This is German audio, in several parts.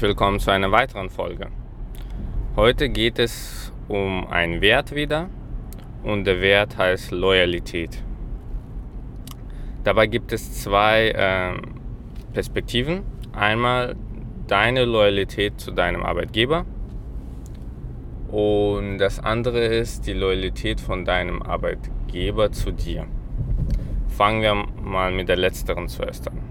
Herzlich willkommen zu einer weiteren Folge. Heute geht es um einen Wert wieder und der Wert heißt Loyalität. Dabei gibt es zwei äh, Perspektiven. Einmal deine Loyalität zu deinem Arbeitgeber und das andere ist die Loyalität von deinem Arbeitgeber zu dir. Fangen wir mal mit der letzteren zuerst an.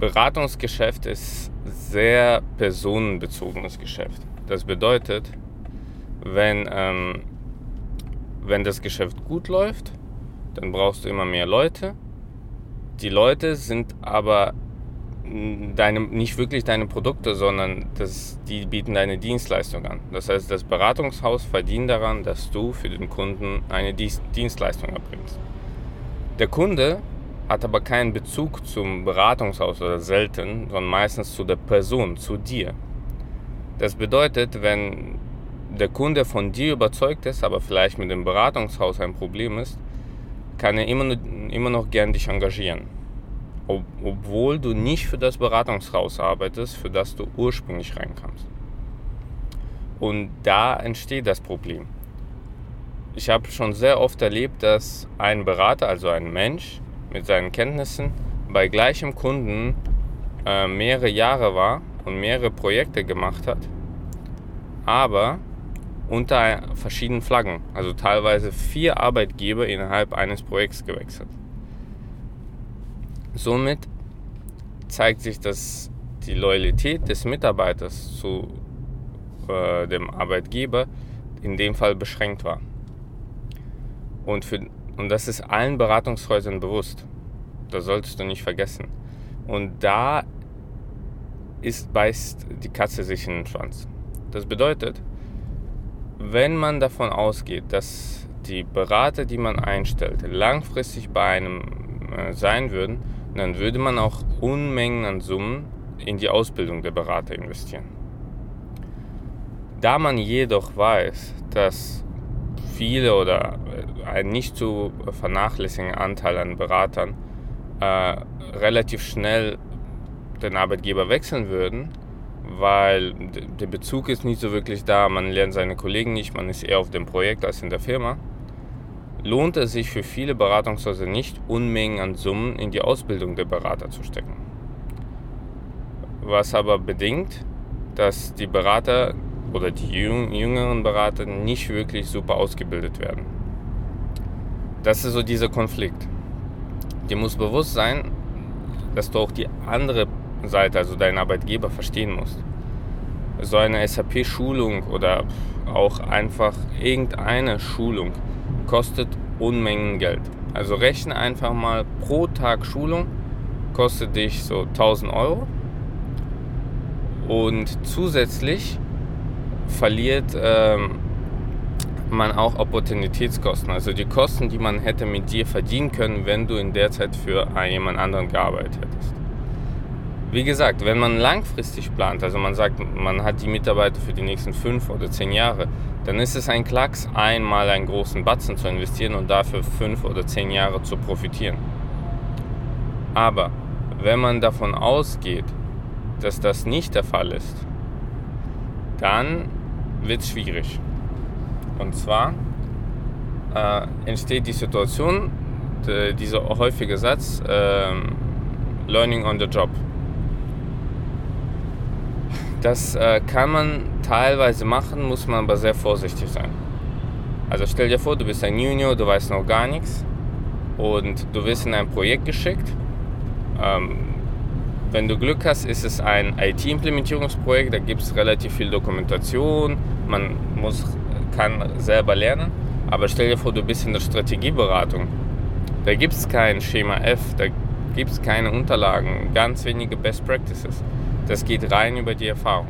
Beratungsgeschäft ist sehr personenbezogenes Geschäft. Das bedeutet, wenn, ähm, wenn das Geschäft gut läuft, dann brauchst du immer mehr Leute. Die Leute sind aber deine, nicht wirklich deine Produkte, sondern das, die bieten deine Dienstleistung an. Das heißt, das Beratungshaus verdient daran, dass du für den Kunden eine Dienstleistung erbringst. Der Kunde hat aber keinen Bezug zum Beratungshaus oder selten, sondern meistens zu der Person, zu dir. Das bedeutet, wenn der Kunde von dir überzeugt ist, aber vielleicht mit dem Beratungshaus ein Problem ist, kann er immer, immer noch gern dich engagieren. Ob, obwohl du nicht für das Beratungshaus arbeitest, für das du ursprünglich reinkamst. Und da entsteht das Problem. Ich habe schon sehr oft erlebt, dass ein Berater, also ein Mensch, mit seinen Kenntnissen bei gleichem Kunden äh, mehrere Jahre war und mehrere Projekte gemacht hat, aber unter verschiedenen Flaggen, also teilweise vier Arbeitgeber innerhalb eines Projekts gewechselt. Somit zeigt sich, dass die Loyalität des Mitarbeiters zu äh, dem Arbeitgeber in dem Fall beschränkt war. Und für und das ist allen Beratungshäusern bewusst. Das solltest du nicht vergessen. Und da ist, beißt die Katze sich in den Schwanz. Das bedeutet, wenn man davon ausgeht, dass die Berater, die man einstellt, langfristig bei einem äh, sein würden, dann würde man auch Unmengen an Summen in die Ausbildung der Berater investieren. Da man jedoch weiß, dass viele oder ein nicht zu vernachlässigender Anteil an Beratern äh, relativ schnell den Arbeitgeber wechseln würden, weil der Bezug ist nicht so wirklich da, man lernt seine Kollegen nicht, man ist eher auf dem Projekt als in der Firma, lohnt es sich für viele Beratungshäuser nicht, Unmengen an Summen in die Ausbildung der Berater zu stecken. Was aber bedingt, dass die Berater oder die jüngeren Berater nicht wirklich super ausgebildet werden. Das ist so dieser Konflikt. Dir muss bewusst sein, dass du auch die andere Seite, also deinen Arbeitgeber, verstehen musst. So eine SAP-Schulung oder auch einfach irgendeine Schulung kostet Unmengen Geld. Also rechne einfach mal pro Tag Schulung kostet dich so 1000 Euro und zusätzlich verliert ähm, man auch Opportunitätskosten, also die Kosten, die man hätte mit dir verdienen können, wenn du in der Zeit für jemand anderen gearbeitet hättest. Wie gesagt, wenn man langfristig plant, also man sagt, man hat die Mitarbeiter für die nächsten fünf oder zehn Jahre, dann ist es ein Klacks, einmal einen großen Batzen zu investieren und dafür fünf oder zehn Jahre zu profitieren. Aber wenn man davon ausgeht, dass das nicht der Fall ist, dann wird es schwierig. Und zwar äh, entsteht die Situation, de, dieser häufige Satz, äh, Learning on the Job. Das äh, kann man teilweise machen, muss man aber sehr vorsichtig sein. Also stell dir vor, du bist ein Junior, du weißt noch gar nichts und du wirst in ein Projekt geschickt. Ähm, wenn du Glück hast, ist es ein IT-Implementierungsprojekt, da gibt es relativ viel Dokumentation, man muss kann selber lernen. Aber stell dir vor, du bist in der Strategieberatung. Da gibt es kein Schema F, da gibt es keine Unterlagen, ganz wenige Best Practices. Das geht rein über die Erfahrung.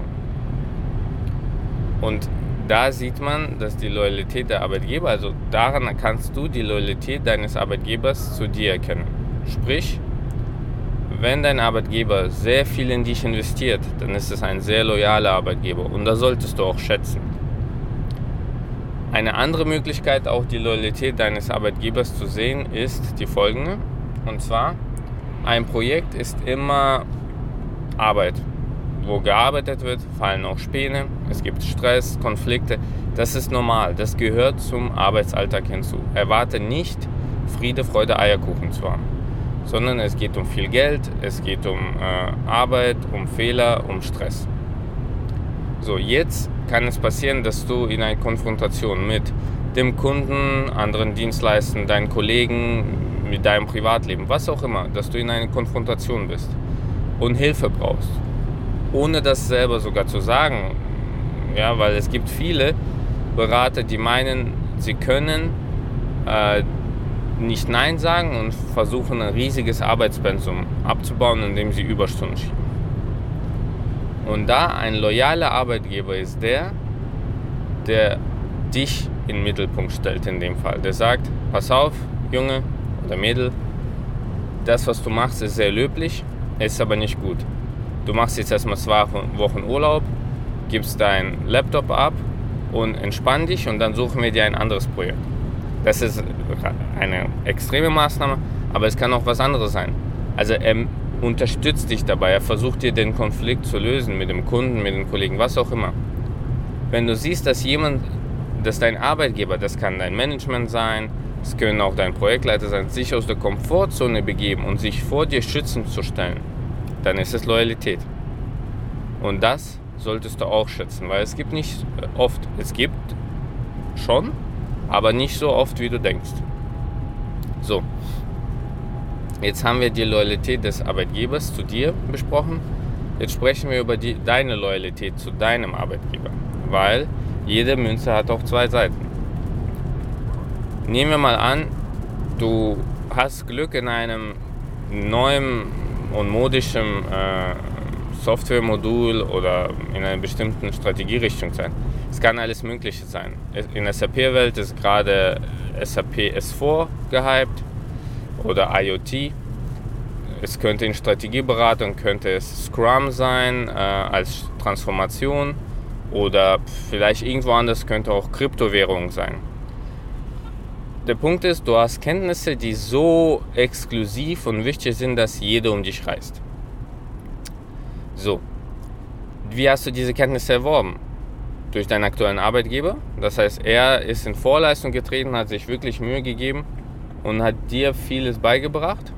Und da sieht man, dass die Loyalität der Arbeitgeber, also daran kannst du die Loyalität deines Arbeitgebers zu dir erkennen. Sprich, wenn dein Arbeitgeber sehr viel in dich investiert, dann ist es ein sehr loyaler Arbeitgeber und da solltest du auch schätzen. Eine andere Möglichkeit, auch die Loyalität deines Arbeitgebers zu sehen, ist die folgende. Und zwar, ein Projekt ist immer Arbeit. Wo gearbeitet wird, fallen auch Späne, es gibt Stress, Konflikte. Das ist normal, das gehört zum Arbeitsalltag hinzu. Erwarte nicht, Friede, Freude, Eierkuchen zu haben, sondern es geht um viel Geld, es geht um äh, Arbeit, um Fehler, um Stress. So, jetzt kann es passieren, dass du in eine Konfrontation mit dem Kunden, anderen Dienstleistern, deinen Kollegen, mit deinem Privatleben, was auch immer, dass du in einer Konfrontation bist und Hilfe brauchst. Ohne das selber sogar zu sagen. Ja, weil es gibt viele Berater, die meinen, sie können äh, nicht Nein sagen und versuchen ein riesiges Arbeitspensum abzubauen, indem sie Überstunden schieben. Und da ein loyaler Arbeitgeber ist der, der dich in den Mittelpunkt stellt in dem Fall. Der sagt, pass auf, Junge oder Mädel, das, was du machst, ist sehr löblich, ist aber nicht gut. Du machst jetzt erstmal zwei Wochen Urlaub, gibst deinen Laptop ab und entspann dich und dann suchen wir dir ein anderes Projekt. Das ist eine extreme Maßnahme, aber es kann auch was anderes sein. Also er unterstützt dich dabei, er versucht dir den Konflikt zu lösen mit dem Kunden, mit den Kollegen, was auch immer. Wenn du siehst, dass jemand, dass dein Arbeitgeber, das kann dein Management sein, es können auch dein Projektleiter sein, sich aus der Komfortzone begeben und sich vor dir schützend zu stellen, dann ist es Loyalität. Und das solltest du auch schätzen, weil es gibt nicht oft, es gibt schon, aber nicht so oft, wie du denkst. So, jetzt haben wir die Loyalität des Arbeitgebers zu dir besprochen. Jetzt sprechen wir über die, deine Loyalität zu deinem Arbeitgeber, weil jede Münze hat auch zwei Seiten. Nehmen wir mal an, du hast Glück in einem neuen und modischen äh, Softwaremodul oder in einer bestimmten Strategierichtung sein. Es kann alles Mögliche sein. In der SAP-Welt ist gerade SAP S4 gehypt oder IoT. Es könnte in Strategieberatung könnte es Scrum sein äh, als Transformation oder vielleicht irgendwo anders könnte auch Kryptowährung sein. Der Punkt ist, du hast Kenntnisse, die so exklusiv und wichtig sind, dass jeder um dich reist. So, wie hast du diese Kenntnisse erworben? Durch deinen aktuellen Arbeitgeber. Das heißt, er ist in Vorleistung getreten, hat sich wirklich Mühe gegeben und hat dir vieles beigebracht.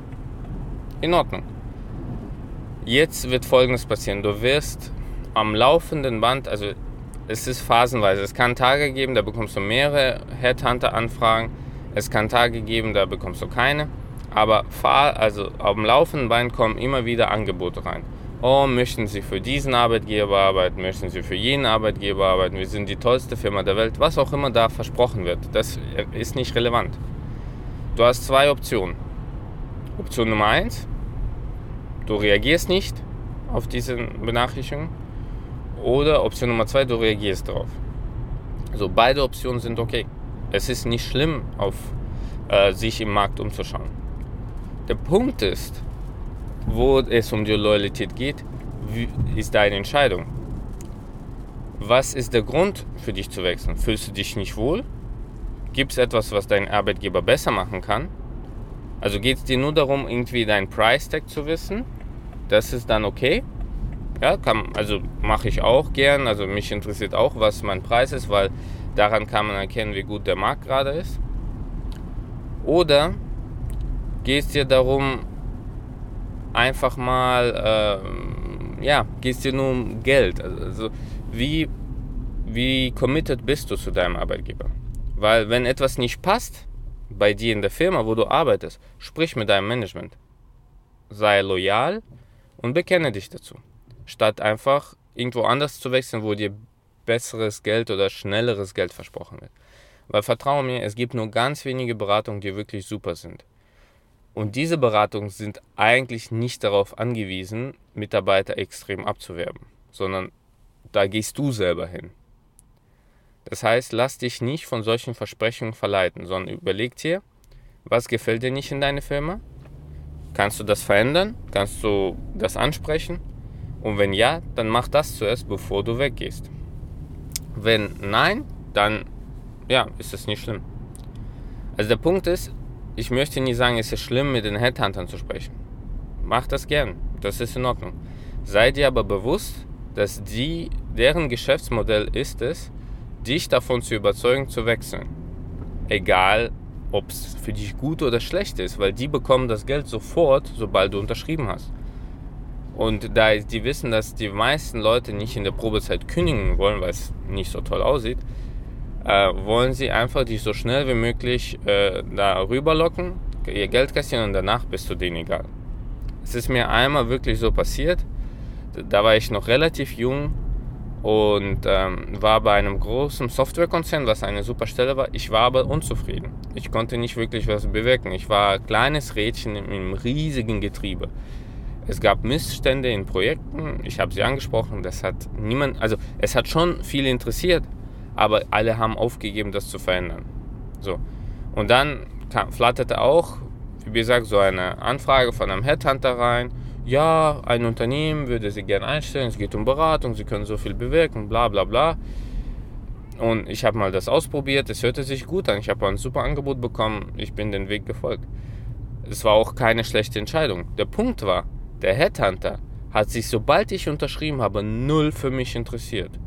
In Ordnung. Jetzt wird Folgendes passieren. Du wirst am laufenden Band, also es ist phasenweise, es kann Tage geben, da bekommst du mehrere Headhunter-Anfragen. Es kann Tage geben, da bekommst du keine. Aber also am laufenden Band kommen immer wieder Angebote rein oh, möchten Sie für diesen Arbeitgeber arbeiten, möchten Sie für jenen Arbeitgeber arbeiten, wir sind die tollste Firma der Welt, was auch immer da versprochen wird, das ist nicht relevant. Du hast zwei Optionen. Option Nummer eins, du reagierst nicht auf diese Benachrichtigung. Oder Option Nummer zwei, du reagierst darauf. Also beide Optionen sind okay. Es ist nicht schlimm, auf äh, sich im Markt umzuschauen. Der Punkt ist, wo es um die Loyalität geht, ist deine Entscheidung. Was ist der Grund für dich zu wechseln? Fühlst du dich nicht wohl? Gibt es etwas, was dein Arbeitgeber besser machen kann? Also geht es dir nur darum, irgendwie deinen Price Tag zu wissen? Das ist dann okay. Ja, kann, also mache ich auch gern. Also mich interessiert auch, was mein Preis ist, weil daran kann man erkennen, wie gut der Markt gerade ist. Oder geht es dir darum, einfach mal, äh, ja, geht es dir nur um Geld. Also wie, wie committed bist du zu deinem Arbeitgeber? Weil wenn etwas nicht passt bei dir in der Firma, wo du arbeitest, sprich mit deinem Management. Sei loyal und bekenne dich dazu. Statt einfach irgendwo anders zu wechseln, wo dir besseres Geld oder schnelleres Geld versprochen wird. Weil vertraue mir, es gibt nur ganz wenige Beratungen, die wirklich super sind. Und diese Beratungen sind eigentlich nicht darauf angewiesen, Mitarbeiter extrem abzuwerben, sondern da gehst du selber hin. Das heißt, lass dich nicht von solchen Versprechungen verleiten, sondern überleg dir, was gefällt dir nicht in deiner Firma? Kannst du das verändern? Kannst du das ansprechen? Und wenn ja, dann mach das zuerst, bevor du weggehst. Wenn nein, dann ja, ist es nicht schlimm. Also der Punkt ist, ich möchte nie sagen, es ist schlimm, mit den Headhuntern zu sprechen. Mach das gern, das ist in Ordnung. Sei dir aber bewusst, dass die, deren Geschäftsmodell ist es, dich davon zu überzeugen, zu wechseln. Egal, ob es für dich gut oder schlecht ist, weil die bekommen das Geld sofort, sobald du unterschrieben hast. Und da die wissen, dass die meisten Leute nicht in der Probezeit kündigen wollen, weil es nicht so toll aussieht, äh, wollen sie einfach dich so schnell wie möglich äh, da rüberlocken, ihr Geld kassieren und danach bist du denen egal. Es ist mir einmal wirklich so passiert. Da war ich noch relativ jung und ähm, war bei einem großen Softwarekonzern, was eine super Stelle war. Ich war aber unzufrieden. Ich konnte nicht wirklich was bewirken. Ich war ein kleines Rädchen einem riesigen Getriebe. Es gab Missstände in Projekten, ich habe sie angesprochen, das hat niemand, also es hat schon viele interessiert, aber alle haben aufgegeben, das zu verändern. So. Und dann kam, flatterte auch, wie gesagt, so eine Anfrage von einem Headhunter rein ja, ein Unternehmen würde Sie gerne einstellen, es geht um Beratung, Sie können so viel bewirken, bla bla bla. Und ich habe mal das ausprobiert, es hörte sich gut an, ich habe ein super Angebot bekommen, ich bin den Weg gefolgt. Es war auch keine schlechte Entscheidung. Der Punkt war, der Headhunter hat sich, sobald ich unterschrieben habe, null für mich interessiert.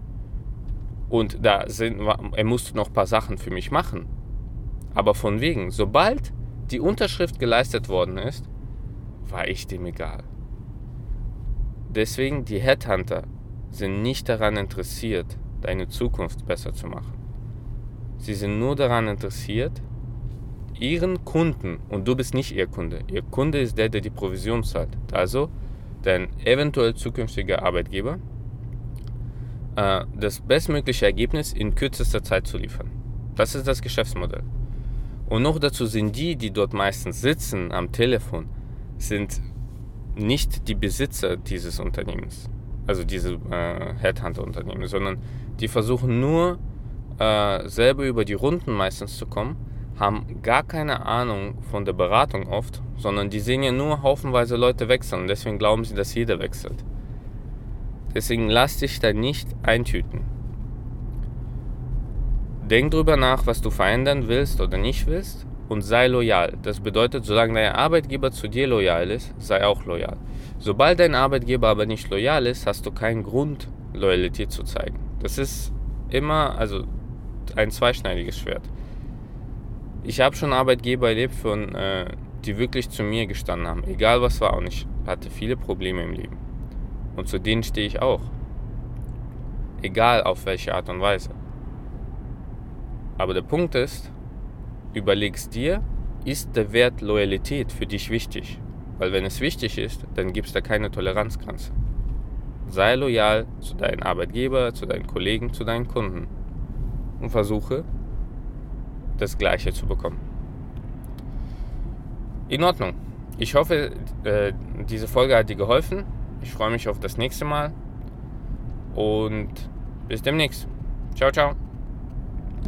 Und da sind, er musste noch ein paar Sachen für mich machen. Aber von wegen, sobald die Unterschrift geleistet worden ist, war ich dem egal. Deswegen, die Headhunter sind nicht daran interessiert, deine Zukunft besser zu machen. Sie sind nur daran interessiert, ihren Kunden, und du bist nicht ihr Kunde, ihr Kunde ist der, der die Provision zahlt, also dein eventuell zukünftiger Arbeitgeber, äh, das bestmögliche Ergebnis in kürzester Zeit zu liefern. Das ist das Geschäftsmodell. Und noch dazu sind die, die dort meistens sitzen am Telefon, sind nicht die Besitzer dieses Unternehmens, also diese äh, Headhunter-Unternehmen, sondern die versuchen nur äh, selber über die Runden meistens zu kommen, haben gar keine Ahnung von der Beratung oft, sondern die sehen ja nur haufenweise Leute wechseln deswegen glauben sie, dass jeder wechselt. Deswegen lass dich da nicht eintüten. Denk drüber nach, was du verändern willst oder nicht willst und sei loyal. Das bedeutet, solange dein Arbeitgeber zu dir loyal ist, sei auch loyal. Sobald dein Arbeitgeber aber nicht loyal ist, hast du keinen Grund, Loyalität zu zeigen. Das ist immer also ein zweischneidiges Schwert. Ich habe schon Arbeitgeber erlebt, von, äh, die wirklich zu mir gestanden haben, egal was war. Und ich hatte viele Probleme im Leben. Und zu denen stehe ich auch. Egal auf welche Art und Weise. Aber der Punkt ist, überlegst dir, ist der Wert Loyalität für dich wichtig? Weil wenn es wichtig ist, dann gibt es da keine Toleranzgrenze. Sei loyal zu deinem Arbeitgeber, zu deinen Kollegen, zu deinen Kunden und versuche, das Gleiche zu bekommen. In Ordnung. Ich hoffe, äh, diese Folge hat dir geholfen. Ich freue mich auf das nächste Mal und bis demnächst. Ciao, ciao.